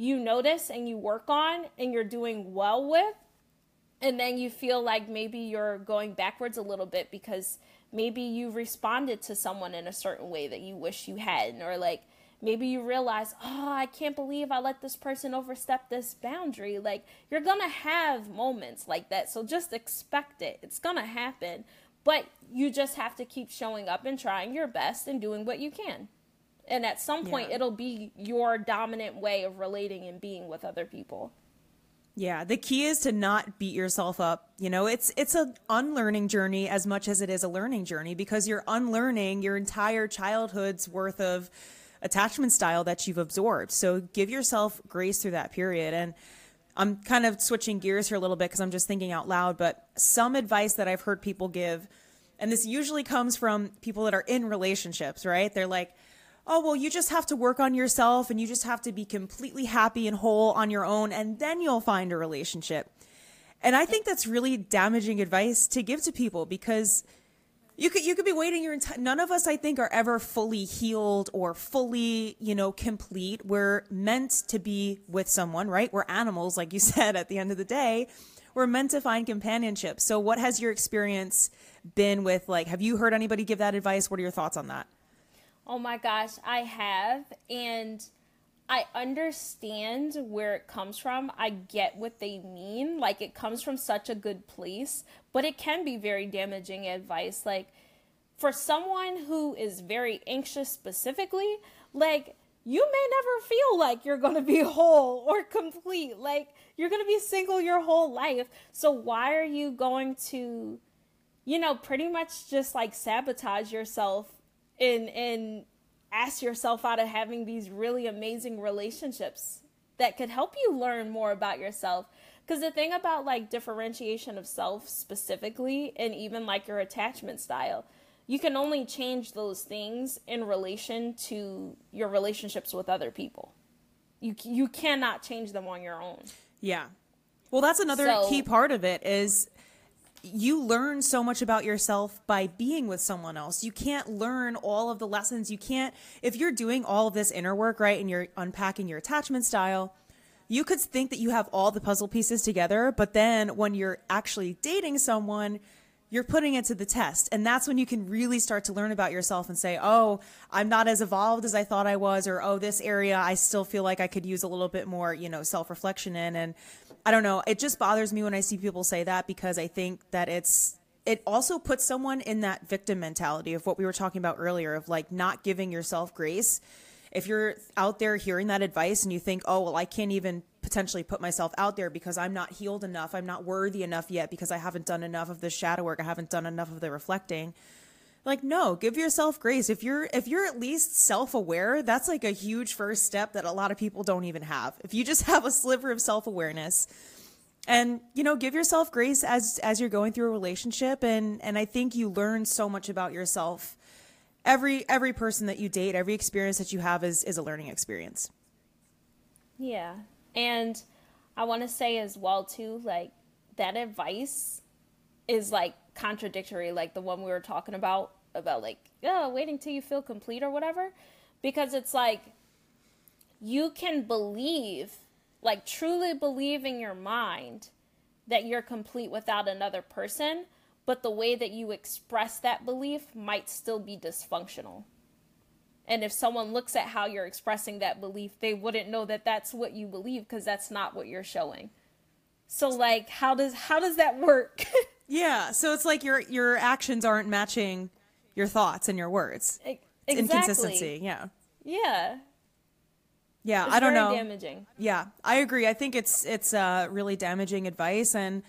B: you notice and you work on and you're doing well with and then you feel like maybe you're going backwards a little bit because maybe you responded to someone in a certain way that you wish you hadn't or like maybe you realize oh i can't believe i let this person overstep this boundary. Like you're gonna have moments like that so just expect it. It's gonna happen but you just have to keep showing up and trying your best and doing what you can and at some point yeah. it'll be your dominant way of relating and being with other people
A: yeah, the key is to not beat yourself up. You know, it's it's an unlearning journey as much as it is a learning journey because you're unlearning your entire childhood's worth of attachment style that you've absorbed. So give yourself grace through that period and I'm kind of switching gears here a little bit because I'm just thinking out loud, but some advice that I've heard people give and this usually comes from people that are in relationships, right? They're like, oh, well, you just have to work on yourself and you just have to be completely happy and whole on your own, and then you'll find a relationship. And I think that's really damaging advice to give to people because you could you could be waiting your entire none of us I think are ever fully healed or fully, you know, complete. We're meant to be with someone, right? We're animals like you said at the end of the day. We're meant to find companionship. So what has your experience been with like have you heard anybody give that advice? What are your thoughts on that?
B: Oh my gosh, I have. And I understand where it comes from. I get what they mean. Like, it comes from such a good place, but it can be very damaging advice. Like, for someone who is very anxious specifically, like, you may never feel like you're going to be whole or complete. Like, you're going to be single your whole life. So, why are you going to, you know, pretty much just like sabotage yourself and and ask yourself out of having these really amazing relationships that could help you learn more about yourself. Because the thing about like differentiation of self specifically and even like your attachment style you can only change those things in relation to your relationships with other people. You you cannot change them on your own.
A: Yeah. Well that's another so, key part of it is you learn so much about yourself by being with someone else. You can't learn all of the lessons. You can't, if you're doing all of this inner work, right, and you're unpacking your attachment style, you could think that you have all the puzzle pieces together, but then when you're actually dating someone, you're putting it to the test. And that's when you can really start to learn about yourself and say, oh, I'm not as evolved as I thought I was, or oh, this area I still feel like I could use a little bit more, you know, self reflection in. And I don't know, it just bothers me when I see people say that because I think that it's, it also puts someone in that victim mentality of what we were talking about earlier of like not giving yourself grace if you're out there hearing that advice and you think, oh, well, I can't even potentially put myself out there because I'm not healed enough, I'm not worthy enough yet because I haven't done enough of the shadow work, I haven't done enough of the reflecting. Like no, give yourself grace. If you're if you're at least self-aware, that's like a huge first step that a lot of people don't even have. If you just have a sliver of self-awareness, and you know give yourself grace as as you're going through a relationship and and i think you learn so much about yourself every every person that you date, every experience that you have is is a learning experience.
B: Yeah. And I want to say as well too like that advice is like contradictory like the one we were talking about about like oh waiting till you feel complete or whatever because it's like you can believe like truly believe in your mind that you're complete without another person but the way that you express that belief might still be dysfunctional. And if someone looks at how you're expressing that belief, they wouldn't know that that's what you believe because that's not what you're showing. So like how does how does that work?
A: yeah, so it's like your your actions aren't matching your thoughts and your words.
B: Exactly.
A: Inconsistency, yeah.
B: Yeah.
A: Yeah,
B: it's
A: I don't know.
B: damaging.
A: Yeah, I agree. I think it's it's uh, really damaging advice and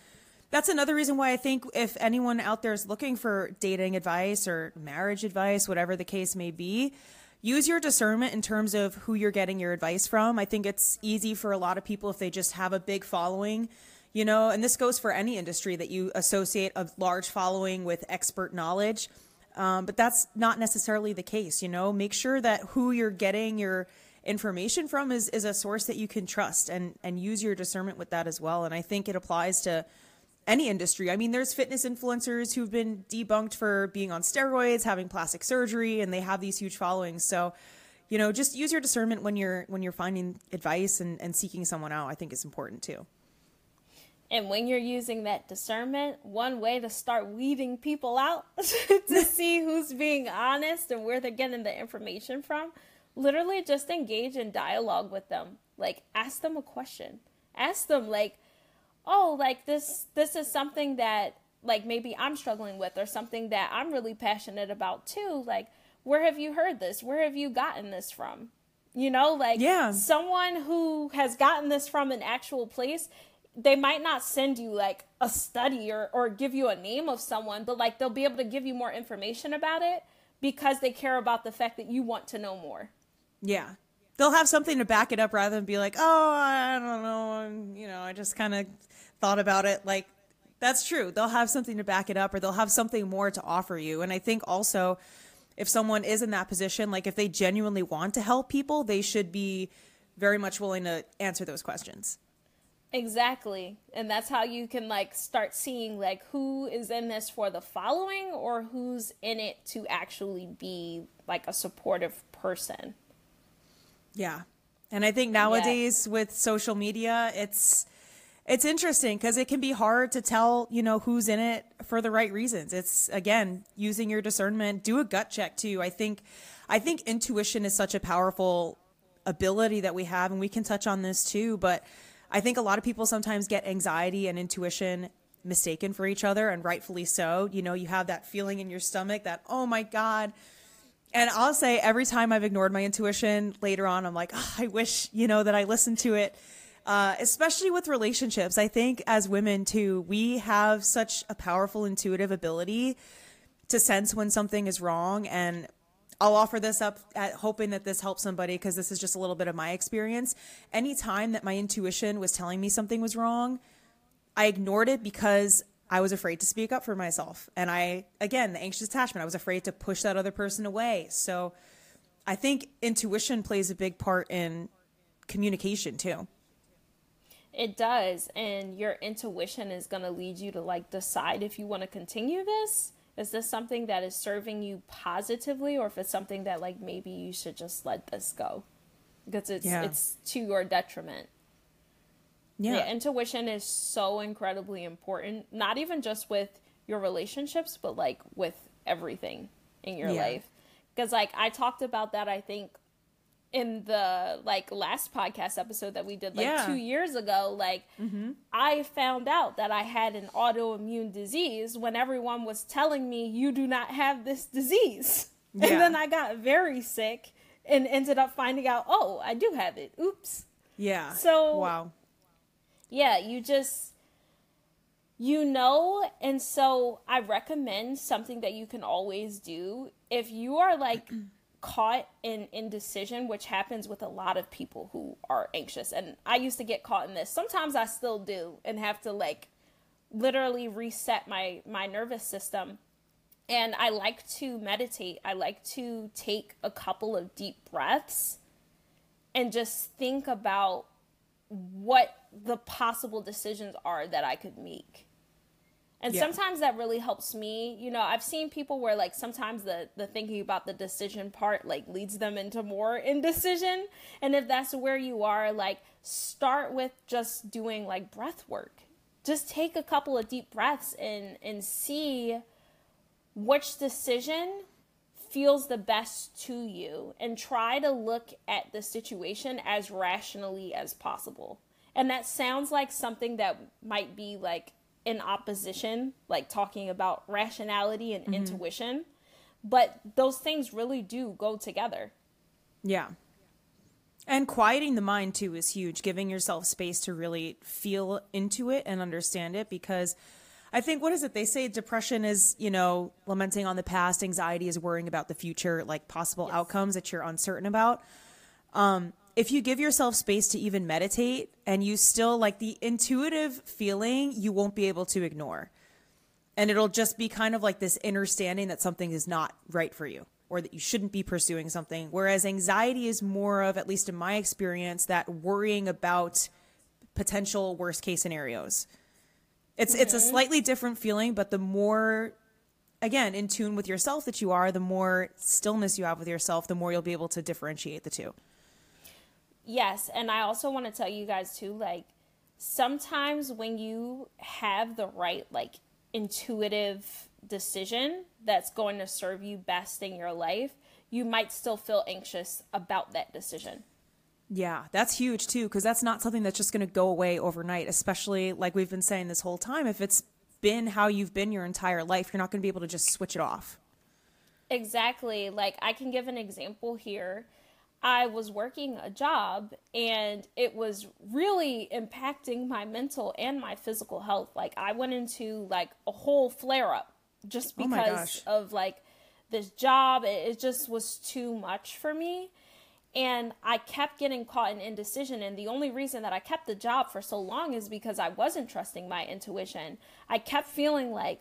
A: that's another reason why I think if anyone out there is looking for dating advice or marriage advice, whatever the case may be, use your discernment in terms of who you're getting your advice from. I think it's easy for a lot of people if they just have a big following, you know, and this goes for any industry that you associate a large following with expert knowledge. Um, but that's not necessarily the case, you know. Make sure that who you're getting your information from is, is a source that you can trust and, and use your discernment with that as well. And I think it applies to any industry. I mean, there's fitness influencers who've been debunked for being on steroids, having plastic surgery, and they have these huge followings. So, you know, just use your discernment when you're when you're finding advice and, and seeking someone out, I think is important too.
B: And when you're using that discernment, one way to start weeding people out to see who's being honest and where they're getting the information from, literally just engage in dialogue with them. Like ask them a question. Ask them like oh like this this is something that like maybe I'm struggling with or something that I'm really passionate about too. Like where have you heard this? Where have you gotten this from? You know like
A: yeah.
B: someone who has gotten this from an actual place they might not send you like a study or, or give you a name of someone but like they'll be able to give you more information about it because they care about the fact that you want to know more.
A: Yeah. They'll have something to back it up rather than be like oh i don't know. You know i just kind of thought about it like that's true. They'll have something to back it up or they'll have something more to offer you. And i think also if someone is in that position like if they genuinely want to help people they should be very much willing to answer those questions.
B: Exactly. And that's how you can like start seeing like who is in this for the following or who's in it to actually be like a supportive person.
A: Yeah. And i think nowadays yeah. with social media it's it's interesting because it can be hard to tell, you know, who's in it for the right reasons. It's again using your discernment. Do a gut check too. I think, I think intuition is such a powerful ability that we have, and we can touch on this too. But I think a lot of people sometimes get anxiety and intuition mistaken for each other, and rightfully so. You know, you have that feeling in your stomach that oh my god. And I'll say every time I've ignored my intuition later on, I'm like, oh, I wish, you know, that I listened to it uh, especially with relationships. I think as women too, we have such a powerful intuitive ability to sense when something is wrong. And I'll offer this up at hoping that this helps somebody because this is just a little bit of my experience. Anytime that my intuition was telling me something was wrong, I ignored it because I was afraid to speak up for myself. And I, again, the anxious attachment, I was afraid to push that other person away. So I think intuition plays a big part in communication too.
B: It does. And your intuition is going to lead you to like decide if you want to continue this. Is this something that is serving you positively or if it's something that like maybe you should just let this go? Because it's yeah. it's to your detriment. Yeah. yeah. Intuition is so incredibly important, not even just with your relationships, but like with everything in your yeah. life. Because like I talked about that I think in the like last podcast episode that we did like yeah. two years ago like mm-hmm. i found out that i had an autoimmune disease when everyone was telling me you do not have this disease yeah. and then i got very sick and ended up finding out oh i do have it oops
A: yeah
B: so
A: wow
B: yeah you just you know and so i recommend something that you can always do if you are like caught in indecision, which happens with a lot of people who are anxious. And I used to get caught in this. Sometimes I still do and have to like literally reset my my nervous system. And I like to meditate. I like to take a couple of deep breaths and just think about what the possible decisions are that I could make. And yeah. sometimes that really helps me. You know, I've seen people where like sometimes the the thinking about the decision part like leads them into more indecision. And if that's where you are, like start with just doing like breath work. Just take a couple of deep breaths and and see which decision feels the best to you and try to look at the situation as rationally as possible. And that sounds like something that might be like in opposition, like talking about rationality and mm-hmm. intuition. But those things really do go together.
A: Yeah. And quieting the mind too is huge, giving yourself space to really feel into it and understand it because I think what is it they say depression is, you know, lamenting on the past, anxiety is worrying about the future, like possible yes. outcomes that you're uncertain about. Um if you give yourself space to even meditate and you still like the intuitive feeling, you won't be able to ignore. And it'll just be kind of like this understanding that something is not right for you or that you shouldn't be pursuing something. Whereas anxiety is more of, at least in my experience, that worrying about potential worst case scenarios. It's mm-hmm. it's a slightly different feeling, but the more again in tune with yourself that you are, the more stillness you have with yourself, the more you'll be able to differentiate the two.
B: Yes, and I also want to tell you guys too like sometimes when you have the right like intuitive decision that's going to serve you best in your life, you might still feel anxious about that decision.
A: Yeah, that's huge too because that's not something that's just going to go away overnight, especially like we've been saying this whole time if it's been how you've been your entire life, you're not going to be able to just switch it off.
B: Exactly. Like I can give an example here I was working a job and it was really impacting my mental and my physical health. Like I went into like a whole flare up just oh because oh of like this job. It, it just was too much for me. And I kept getting caught in indecision. And the only reason that I kept the job for so long is because I wasn't trusting my intuition. I kept feeling like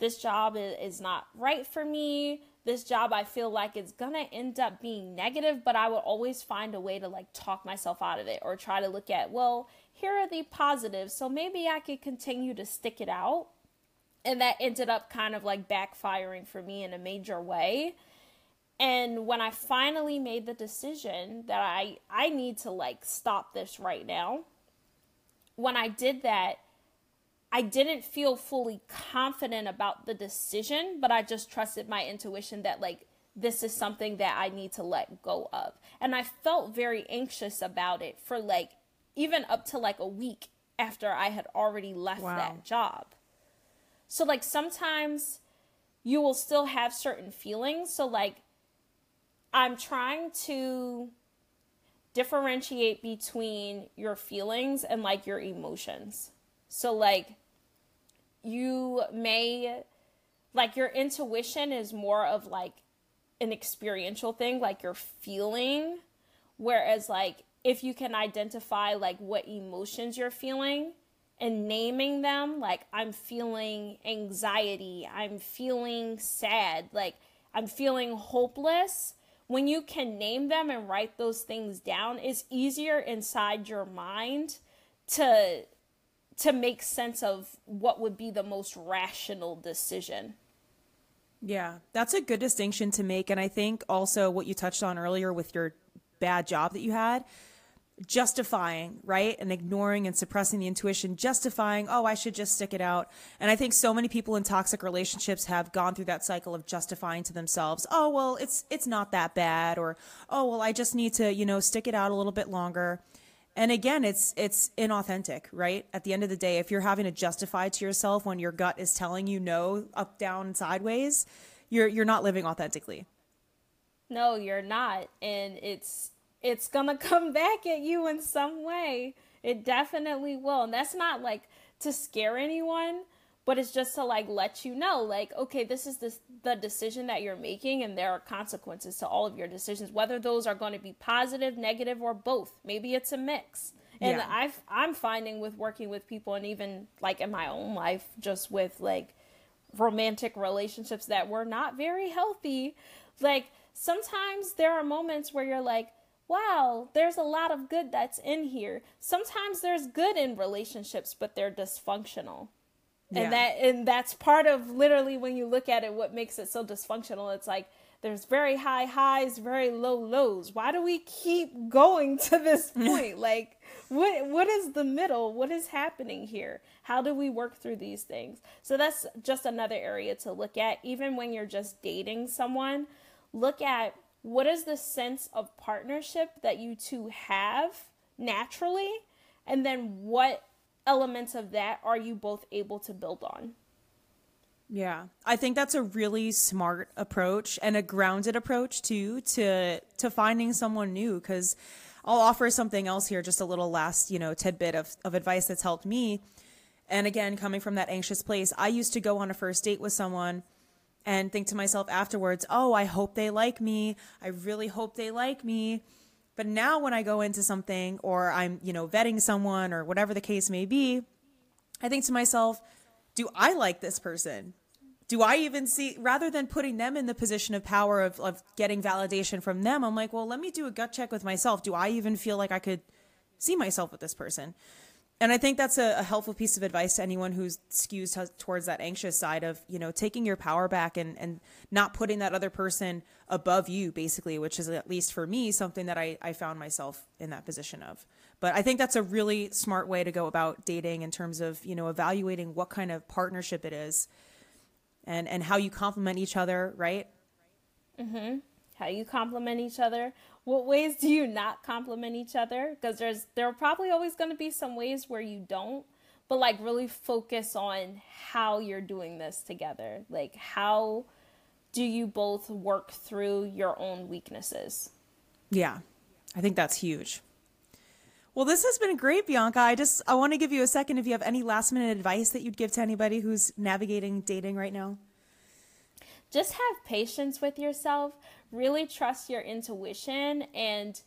B: this job is not right for me this job I feel like it's gonna end up being negative, but I would always find a way to like talk myself out of it or try to look at, well, here are the positives, so maybe I could continue to stick it out. And that ended up kind of like backfiring for me in a major way. And when I finally made the decision that I I need to like stop this right now, when I did that, I didn't feel fully confident about the decision, but I just trusted my intuition that like this is something that I need to let go of. And I felt very anxious about it for like even up to like a week after I had already left wow. that job. So like sometimes you will still have certain feelings. So like I'm trying to differentiate between your feelings and like your emotions. So like you may like your intuition is more of like an experiential thing like you're feeling. Whereas like if you can identify like what emotions you're feeling and naming them like i'm feeling anxiety i'm feeling sad like i'm feeling hopeless when you can name them and write those things down it's easier inside your mind to to make sense of what would be the most rational decision.
A: Yeah, that's a good distinction to make. And I think also what you touched on earlier with your bad job that you had, justifying, right? And ignoring and suppressing the intuition, justifying, oh, I should just stick it out. And I think so many people in toxic relationships have gone through that cycle of justifying to themselves, oh, well, it's it's not that bad or oh, well, I just need to, you know, stick it out a little bit longer. And again, it's it's inauthentic, right? At the end of the day, if you're having to justify to yourself when your gut is telling you no, up, down, sideways, you're you're not living authentically.
B: No, you're not. And it's it's going to come back at you in some way. It definitely will. And that's not like to scare anyone, but it's just to like let you know like okay, this is the the decision that you're making and there are consequences to all of your decisions, whether those are going to be positive, negative or both. Maybe it's a mix. And yeah. I've I'm finding with working with people and even like in my own life just with like romantic relationships that were not very healthy, like sometimes there are moments where you're like, wow, there's a lot of good that's in here. Sometimes there's good in relationships, but they're dysfunctional. Yeah. And that and that's part of literally when you look at it what makes it so dysfunctional. It's like there's very high highs, very low lows. Why do we keep going to this point? like what what is the middle? What is happening here? How do we work through these things? So that's just another area to look at even when you're just dating someone look at what is the sense of partnership that you two have naturally, and then what elements of that are you both able to build on?
A: Yeah. I think that's a really smart approach and a grounded approach too to to finding someone new cuz I'll offer something else here just a little last, you know, tidbit of of advice that's helped me. And again, coming from that anxious place, I used to go on a first date with someone and think to myself afterwards, oh, I hope they like me. I really hope they like me. But now when I go into something or I'm, you know, vetting someone or whatever the case may be, I think to myself, do I like this person? Do I even see, rather than putting them in the position of power of, of getting validation from them, I'm like, well, let me do a gut check with myself. Do I even feel like I could see myself with this person? And I think that's a, a, helpful piece of advice to anyone who's skews t- towards that anxious side of, you know, taking your power back and, and not putting that other person above you, basically, which is at least for me something that I, I found myself in that position of. But I think that's a really smart way to go about dating in terms of, you know, evaluating what kind of partnership it is and, and how you complement each other, right?
B: Mm-hmm. How you complement each other what ways do you not compliment each other? Because there's there are probably always going to be some ways where you don't, but like really focus on how you're doing this together. Like how do you both work through your own weaknesses?
A: Yeah. I think that's huge. Well, this has been great, Beaonca. I just I want to give you a second if you have any last minute advice that you'd give to anybody who's navigating dating right now.
B: Just have patience with yourself really trust your intuition and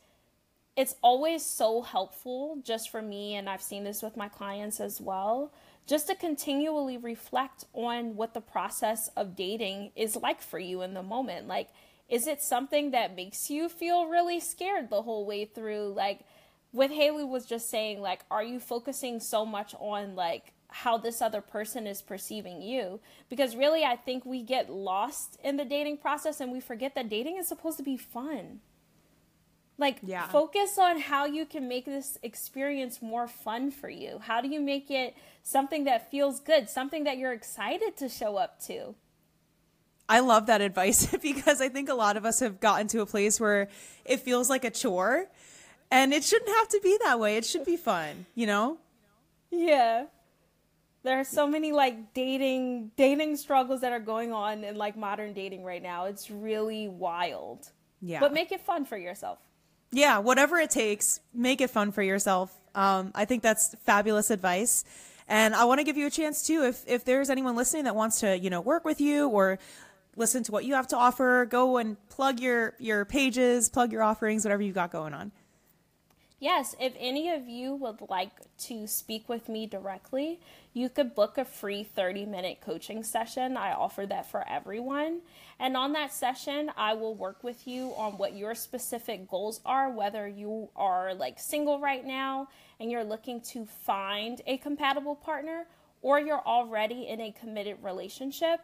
B: it's always so helpful just for me and I've seen this with my clients as well just to continually reflect on what the process of dating is like for you in the moment. Like is it something that makes you feel really scared the whole way through? Like with Haley was just saying like are you focusing so much on like how this other person is perceiving you because really I think we get lost in the dating process and we forget that dating is supposed to be fun. Like yeah. focus on how you can make this experience more fun for you. How do you make it something that feels good, something that you're excited to show up to?
A: I love that advice because I think a lot of us have gotten to a place where it feels like a chore and it shouldn't have to be that way. It should be fun, you know?
B: Yeah there are so many like dating dating struggles that are going on in like modern dating right now. It's really wild. Yeah. But make it fun for yourself.
A: Yeah, whatever it takes, make it fun for yourself. Um, I think that's fabulous advice. And I want to give you a chance too. If if there's anyone listening that wants to, you know, work with you or listen to what you have to offer, go and plug your your pages, plug your offerings, whatever you've got going on.
B: Yes, if any of you would like to speak with me directly, you could book a free 30 minute coaching session. I offer that for everyone. And on that session, I will work with you on what your specific goals are, whether you are like single right now and you're looking to find a compatible partner, or you're already in a committed relationship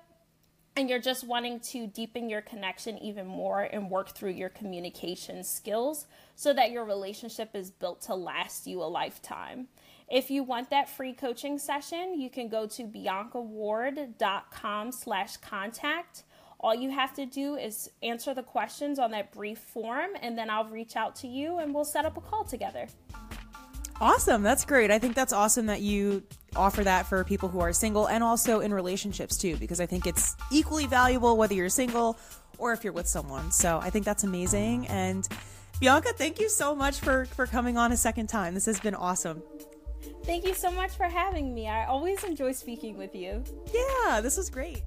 B: and you're just wanting to deepen your connection even more and work through your communication skills so that your relationship is built to last you a lifetime. If you want that free coaching session, you can go to biancaward.com slash contact. All you have to do is answer the questions on that brief form, and then I'll reach out to you and we'll set up a call together.
A: Awesome. That's great. I think that's awesome that you offer that for people who are single and also in relationships too, because I think it's equally valuable whether you're single or if you're with someone. So I think that's amazing. And Beaonca, thank you so much for, for coming on a second time. This has been awesome.
B: Thank you so much for having me. I always enjoy speaking with you.
A: Yeah, this was great.